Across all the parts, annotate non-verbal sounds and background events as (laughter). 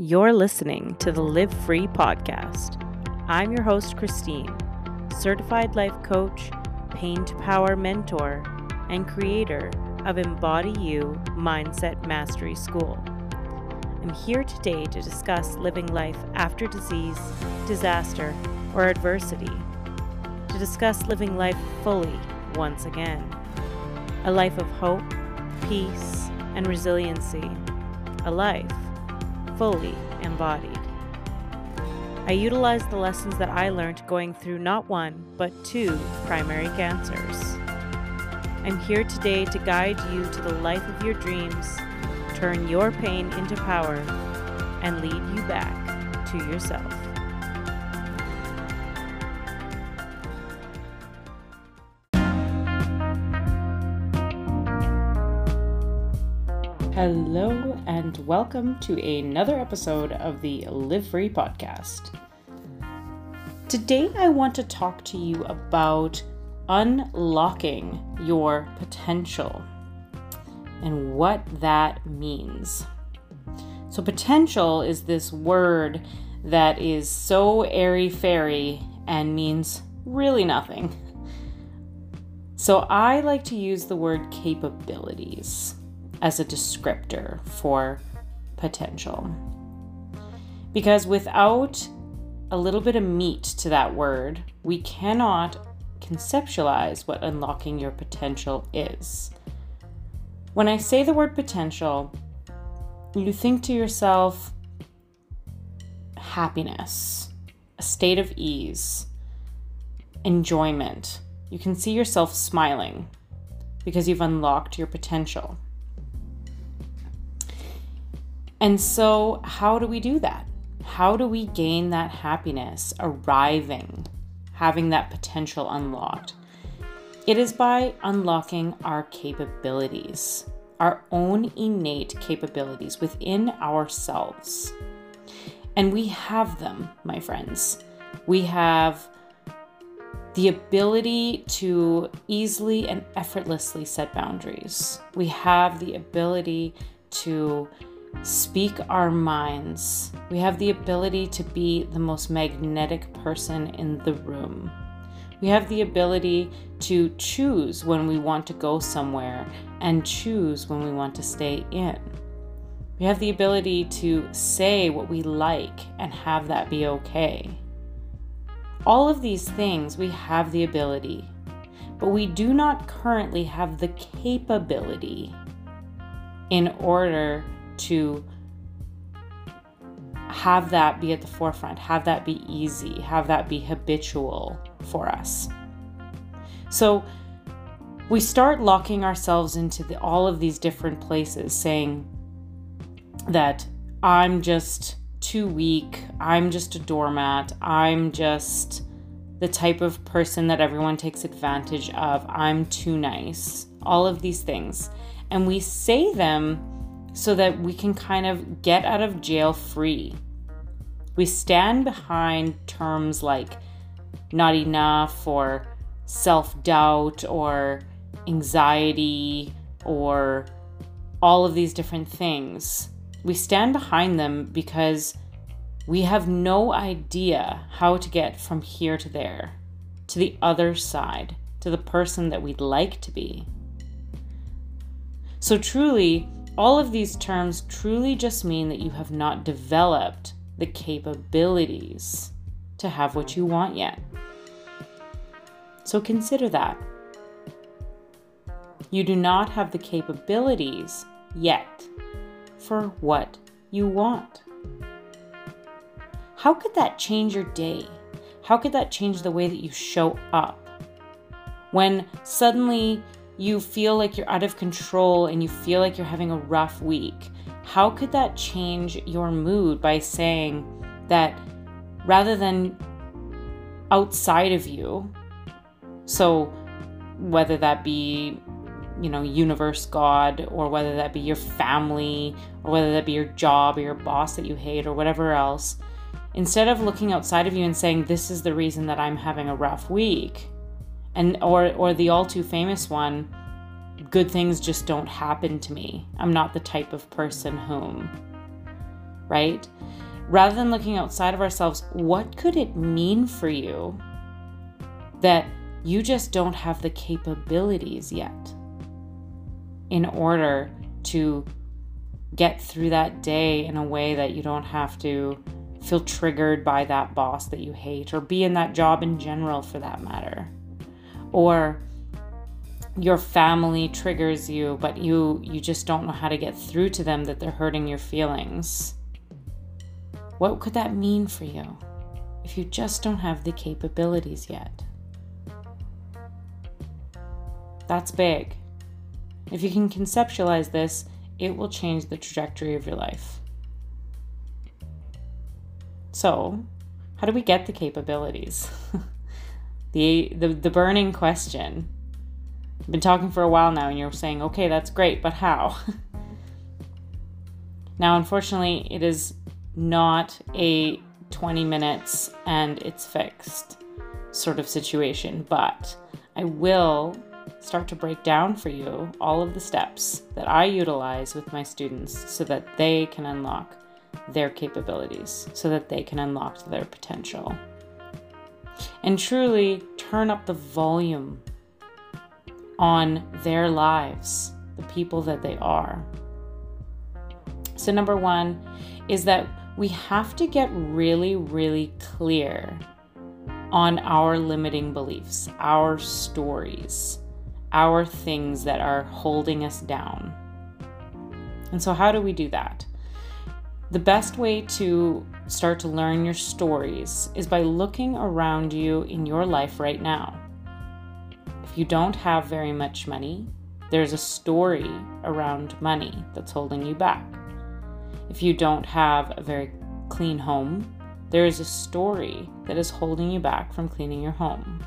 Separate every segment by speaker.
Speaker 1: You're listening to the Live Free podcast. I'm your host, Christine, certified life coach, pain to power mentor, and creator of Embody You Mindset Mastery School. I'm here today to discuss living life after disease, disaster, or adversity, to discuss living life fully once again. A life of hope, peace, and resiliency. A life fully embodied. I utilize the lessons that I learned going through not one, but two primary cancers. I'm here today to guide you to the life of your dreams, turn your pain into power, and lead you back to yourself. Hello, and welcome to another episode of the Live Free podcast. Today, I want to talk to you about unlocking your potential and what that means. So, potential is this word that is so airy fairy and means really nothing. So, I like to use the word capabilities as a descriptor for potential. Because without a little bit of meat to that word, we cannot conceptualize what unlocking your potential is. When I say the word potential, you think to yourself happiness, a state of ease, enjoyment. You can see yourself smiling because you've unlocked your potential. And so, how do we do that? How do we gain that happiness, arriving, having that potential unlocked? It is by unlocking our capabilities, our own innate capabilities within ourselves. And we have them, my friends. We have the ability to easily and effortlessly set boundaries. We have the ability to speak our minds. We have the ability to be the most magnetic person in the room. We have the ability to choose when we want to go somewhere and choose when we want to stay in. We have the ability to say what we like and have that be okay. All of these things we have the ability, but we do not currently have the capability in order to have that be at the forefront, have that be easy, have that be habitual for us. So we start locking ourselves into the, all of these different places, saying that I'm just too weak, I'm just a doormat, I'm just the type of person that everyone takes advantage of, I'm too nice, all of these things. And we say them so that we can kind of get out of jail free. We stand behind terms like not enough or self doubt or anxiety or all of these different things. We stand behind them because we have no idea how to get from here to there, to the other side, to the person that we'd like to be. So, truly, all of these terms truly just mean that you have not developed the capabilities to have what you want yet. So consider that. You do not have the capabilities yet for what you want. How could that change your day? How could that change the way that you show up? When suddenly you feel like you're out of control and you feel like you're having a rough week, how could that change your mood by saying that rather than outside of you, so whether that be you know, universe, God, or whether that be your family, or whether that be your job or your boss that you hate, or whatever else, instead of looking outside of you and saying, This is the reason that I'm having a rough week, and or or the all too famous one good things just don't happen to me. I'm not the type of person whom right? Rather than looking outside of ourselves, what could it mean for you that you just don't have the capabilities yet in order to get through that day in a way that you don't have to feel triggered by that boss that you hate or be in that job in general for that matter or your family triggers you but you you just don't know how to get through to them that they're hurting your feelings what could that mean for you if you just don't have the capabilities yet? That's big. If you can conceptualize this, it will change the trajectory of your life. So, how do we get the capabilities? (laughs) the, the the burning question. I've been talking for a while now and you're saying, "Okay, that's great, but how?" (laughs) now, unfortunately, it is not a 20 minutes and it's fixed sort of situation, but I will start to break down for you all of the steps that I utilize with my students so that they can unlock their capabilities, so that they can unlock their potential. And truly turn up the volume on their lives, the people that they are. So, number one is that we have to get really, really clear on our limiting beliefs, our stories, our things that are holding us down. And so, how do we do that? The best way to start to learn your stories is by looking around you in your life right now. If you don't have very much money, there's a story around money that's holding you back. If you don't have a very clean home, there is a story that is holding you back from cleaning your home.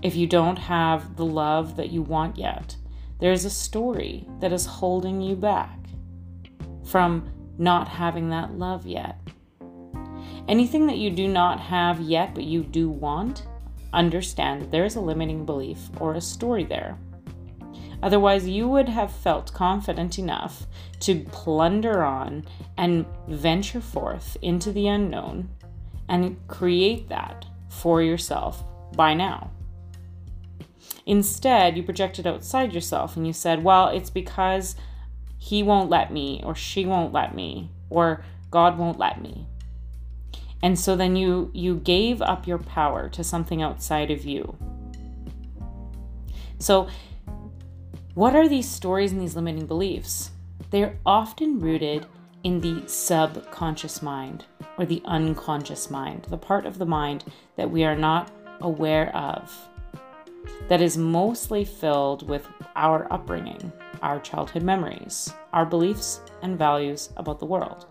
Speaker 1: If you don't have the love that you want yet, there is a story that is holding you back from not having that love yet. Anything that you do not have yet but you do want, understand that there is a limiting belief or a story there. Otherwise, you would have felt confident enough to plunder on and venture forth into the unknown and create that for yourself by now. Instead, you projected outside yourself and you said, Well, it's because he won't let me, or she won't let me, or God won't let me. And so then you you gave up your power to something outside of you. So what are these stories and these limiting beliefs? They are often rooted in the subconscious mind or the unconscious mind, the part of the mind that we are not aware of, that is mostly filled with our upbringing, our childhood memories, our beliefs and values about the world.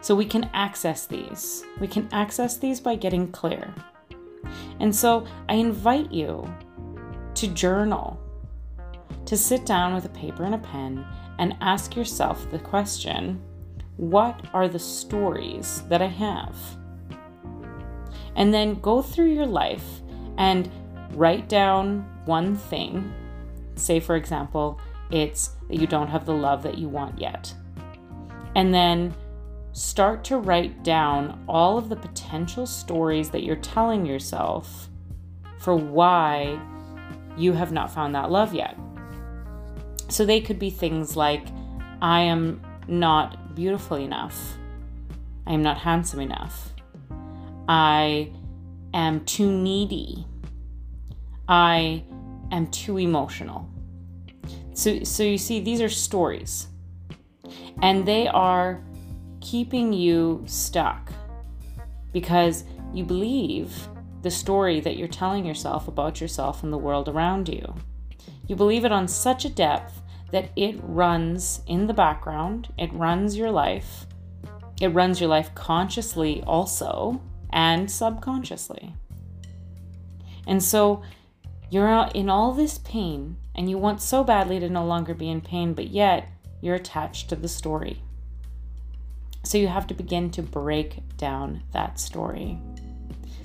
Speaker 1: So we can access these. We can access these by getting clear. And so I invite you to journal to sit down with a paper and a pen and ask yourself the question what are the stories that I have? And then go through your life and write down one thing. Say, for example, it's that you don't have the love that you want yet. And then start to write down all of the potential stories that you're telling yourself for why you have not found that love yet. So they could be things like I am not beautiful enough. I am not handsome enough. I am too needy. I am too emotional. So, so you see, these are stories, and they are keeping you stuck because you believe the story that you're telling yourself about yourself and the world around you. You believe it on such a depth that it runs in the background, it runs your life, it runs your life consciously also and subconsciously. And so you're in all this pain and you want so badly to no longer be in pain, but yet you're attached to the story. So you have to begin to break down that story.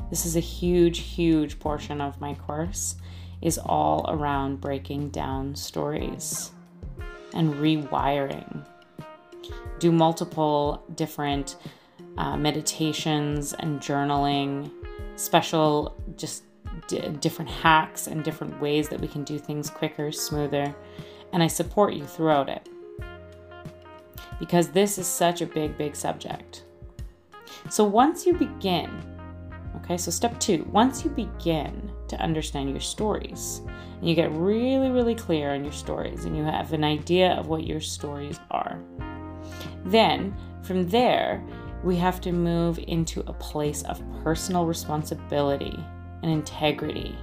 Speaker 1: This is a huge, huge portion of my course is all around breaking down stories and rewiring. do multiple different uh, meditations and journaling, special just d- different hacks and different ways that we can do things quicker, smoother. And I support you throughout it because this is such a big, big subject. So once you begin, okay, so step two, once you begin to understand your stories, and you get really, really clear on your stories, and you have an idea of what your stories are, then from there, we have to move into a place of personal responsibility and integrity.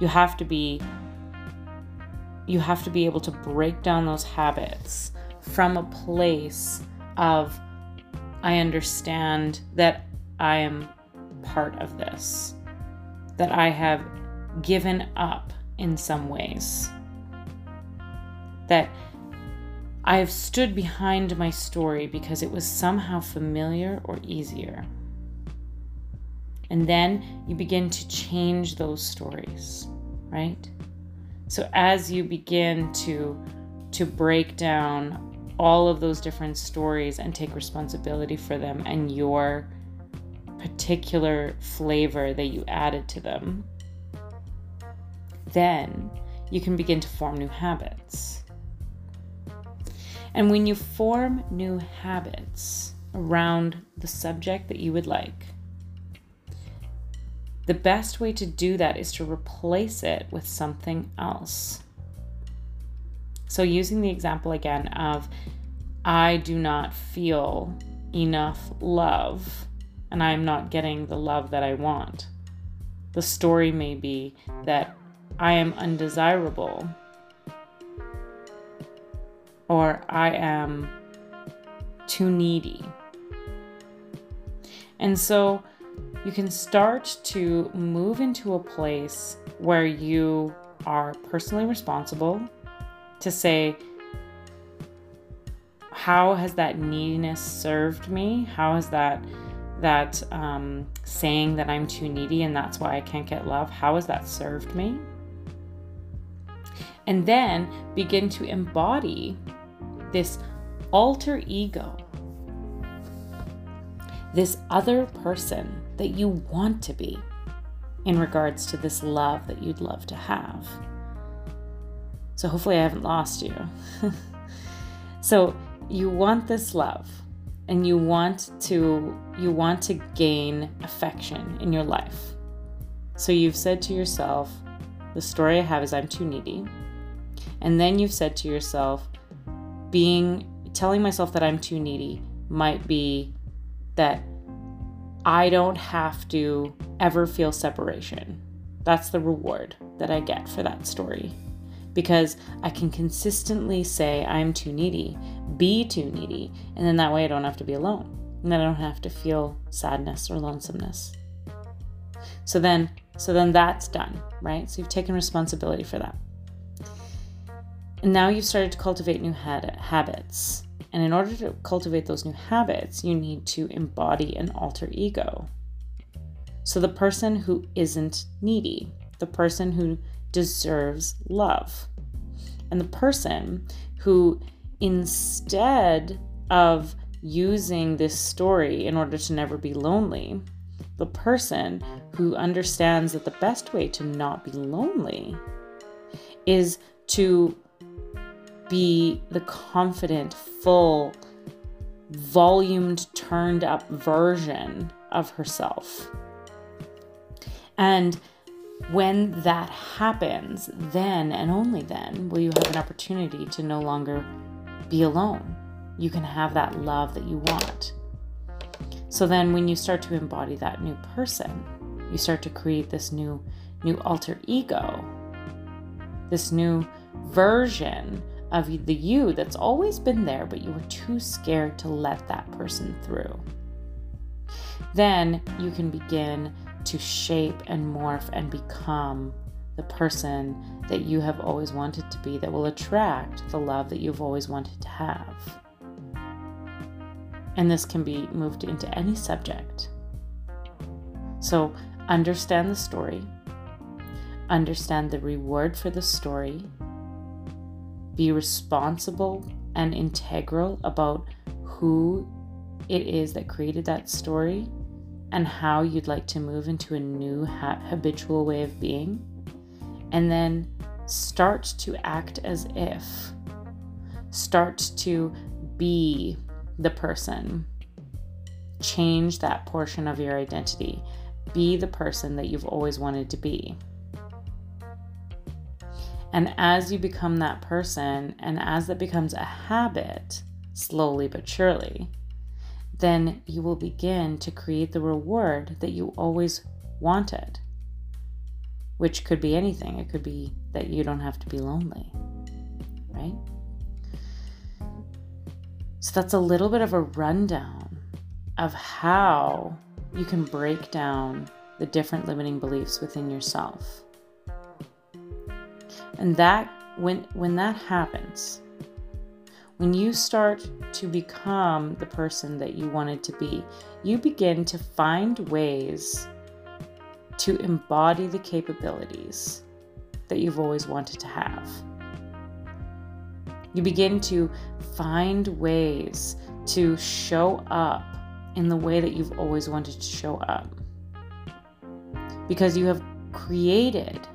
Speaker 1: You have to be you have to be able to break down those habits from a place of I understand that I am part of this, that I have given up in some ways, that I have stood behind my story because it was somehow familiar or easier. And then you begin to change those stories, right? So as you begin to to break down all of those different stories and take responsibility for them and your particular flavor that you added to them, then you can begin to form new habits. And when you form new habits around the subject that you would like, the best way to do that is to replace it with something else. So, using the example again of I do not feel enough love and I'm not getting the love that I want. The story may be that I am undesirable or I am too needy. And so you can start to move into a place where you are personally responsible to say, how has that neediness served me? How has that that um, saying that I'm too needy and that's why I can't get love? How has that served me? And then begin to embody this alter ego, this other person that you want to be in regards to this love that you'd love to have. So hopefully I haven't lost you. (laughs) so you want this love and you want to you want to gain affection in your life. So you've said to yourself, the story I have is I'm too needy. And then you've said to yourself, being telling myself that I'm too needy might be that I don't have to ever feel separation. That's the reward that I get for that story because I can consistently say I'm too needy, be too needy, and then that way I don't have to be alone. And then I don't have to feel sadness or lonesomeness. So then so then that's done, right? So you've taken responsibility for that. And now you've started to cultivate new habits. And in order to cultivate those new habits, you need to embody an alter ego. So the person who isn't needy, the person who deserves love. And the person who, instead of using this story in order to never be lonely, the person who understands that the best way to not be lonely is to be the confident, full, volumed, turned up version of herself. And when that happens, then and only then will you have an opportunity to no longer be alone. You can have that love that you want. So then when you start to embody that new person, you start to create this new new alter ego. This new version of the you that's always been there but you were too scared to let that person through. Then you can begin to shape and morph and become the person that you have always wanted to be that will attract the love that you've always wanted to have. And this can be moved into any subject. So, understand the story, understand the reward for the story, be responsible and integral about who it is that created that story and how you'd like to move into a new ha- habitual way of being, and then start to act as if, start to be the person. Change that portion of your identity. Be the person that you've always wanted to be. And as you become that person, and as that becomes a habit, slowly but surely, then you will begin to create the reward that you always wanted, which could be anything. It could be that you don't have to be lonely, right? So that's a little bit of a rundown of how you can break down the different limiting beliefs within yourself. And that when when that happens, when you start to become the person that you wanted to be, you begin to find ways to embody the capabilities that you've always wanted to have. You begin to find ways to show up in the way that you've always wanted to show up. Because you have created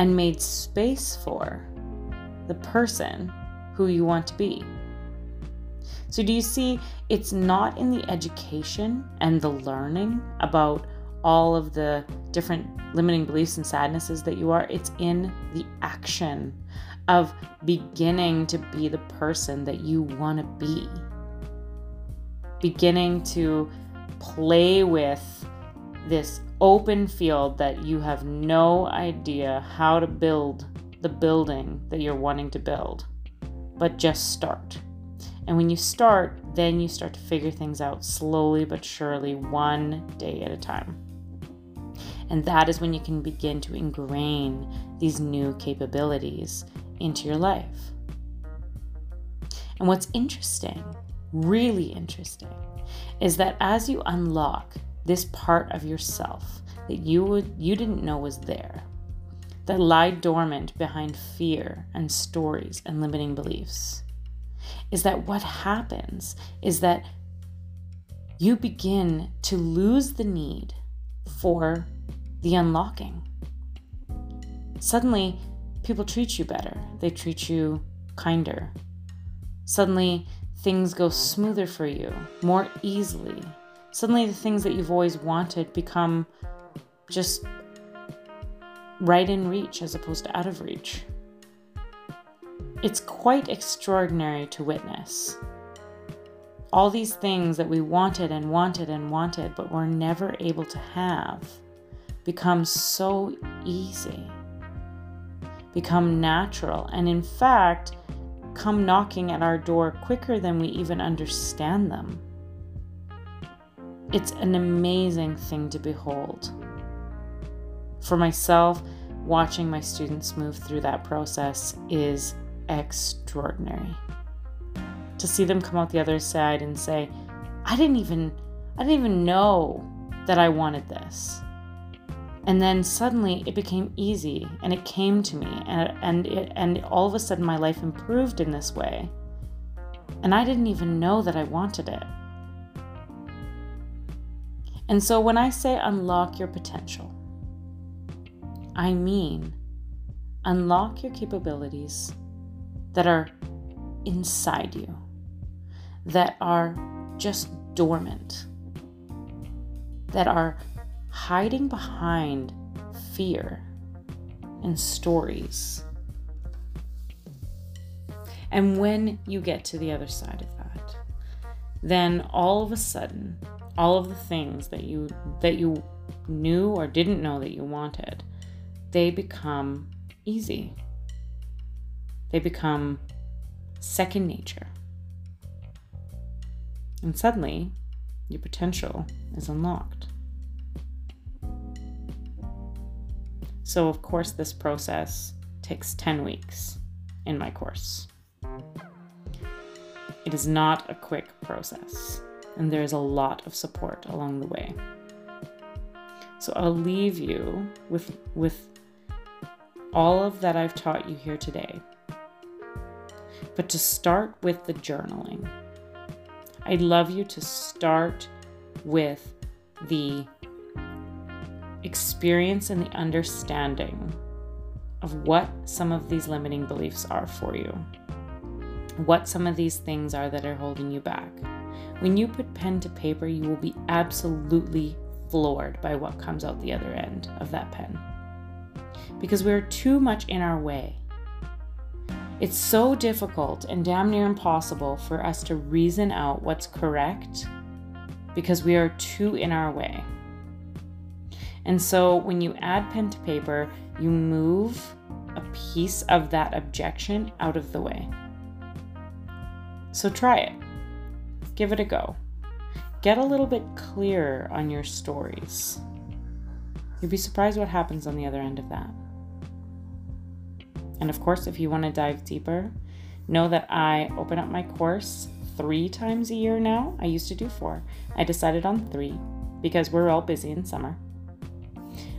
Speaker 1: and made space for the person who you want to be. So, do you see it's not in the education and the learning about all of the different limiting beliefs and sadnesses that you are, it's in the action of beginning to be the person that you want to be. Beginning to play with this open field that you have no idea how to build the building that you're wanting to build, but just start. And when you start, then you start to figure things out slowly but surely, one day at a time. And that is when you can begin to ingrain these new capabilities into your life. And what's interesting, really interesting, is that as you unlock this part of yourself that you would you didn't know was there, that lie dormant behind fear and stories and limiting beliefs, is that what happens is that you begin to lose the need for the unlocking. Suddenly, people treat you better, they treat you kinder. Suddenly, things go smoother for you, more easily. Suddenly, the things that you've always wanted become just right in reach as opposed to out of reach. It's quite extraordinary to witness. All these things that we wanted and wanted and wanted, but were never able to have, become so easy become natural, and in fact, come knocking at our door quicker than we even understand them. It's an amazing thing to behold. For myself, watching my students move through that process is extraordinary. To see them come out the other side and say, I didn't even I didn't even know that I wanted this. And then suddenly it became easy and it came to me and and it, and all of a sudden my life improved in this way. And I didn't even know that I wanted it. And so when I say unlock your potential, I mean unlock your capabilities that are inside you, that are just dormant, that are hiding behind fear and stories. And when you get to the other side of that, then all of a sudden, all of the things that you that you knew or didn't know that you wanted, they become easy. They become second nature. And suddenly, your potential is unlocked. So, of course, this process takes 10 weeks in my course. It is not a quick process, and there is a lot of support along the way. So, I'll leave you with, with all of that I've taught you here today. but to start with the journaling. I'd love you to start with the experience and the understanding of what some of these limiting beliefs are for you, what some of these things are that are holding you back. When you put pen to paper, you will be absolutely floored by what comes out the other end of that pen. Because we're too much in our way. It's so difficult and damn near impossible for us to reason out what's correct because we are too in our way. And so when you add pen to paper, you move a piece of that objection out of the way. So try it. Give it a go. Get a little bit clearer on your stories. You'd be surprised what happens on the other end of that. And of course, if you want to dive deeper, know that I open up my course three times a year now. I used to do four. I decided on three because we're all busy in summer.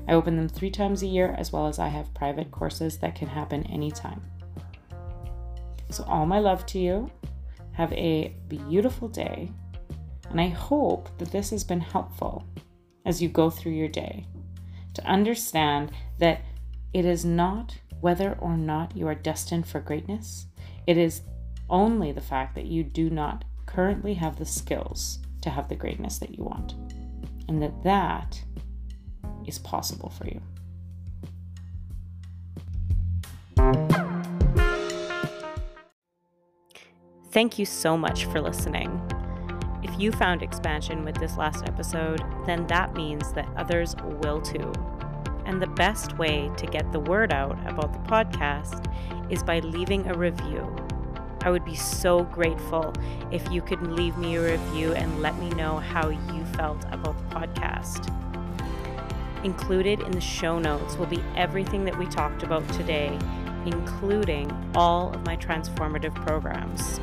Speaker 1: I open them three times a year, as well as I have private courses that can happen anytime. So, all my love to you. Have a beautiful day. And I hope that this has been helpful as you go through your day to understand that it is not whether or not you are destined for greatness, it is only the fact that you do not currently have the skills to have the greatness that you want. And that that is possible for you. Thank you so much for listening. If you found expansion with this last episode, then that means that others will too. And the best way to get the word out about the podcast is by leaving a review. I would be so grateful if you could leave me a review and let me know how you felt about the podcast. Included in the show notes will be everything that we talked about today, including all of my transformative programs.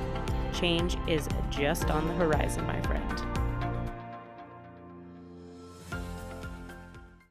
Speaker 1: Change is just on the horizon, my.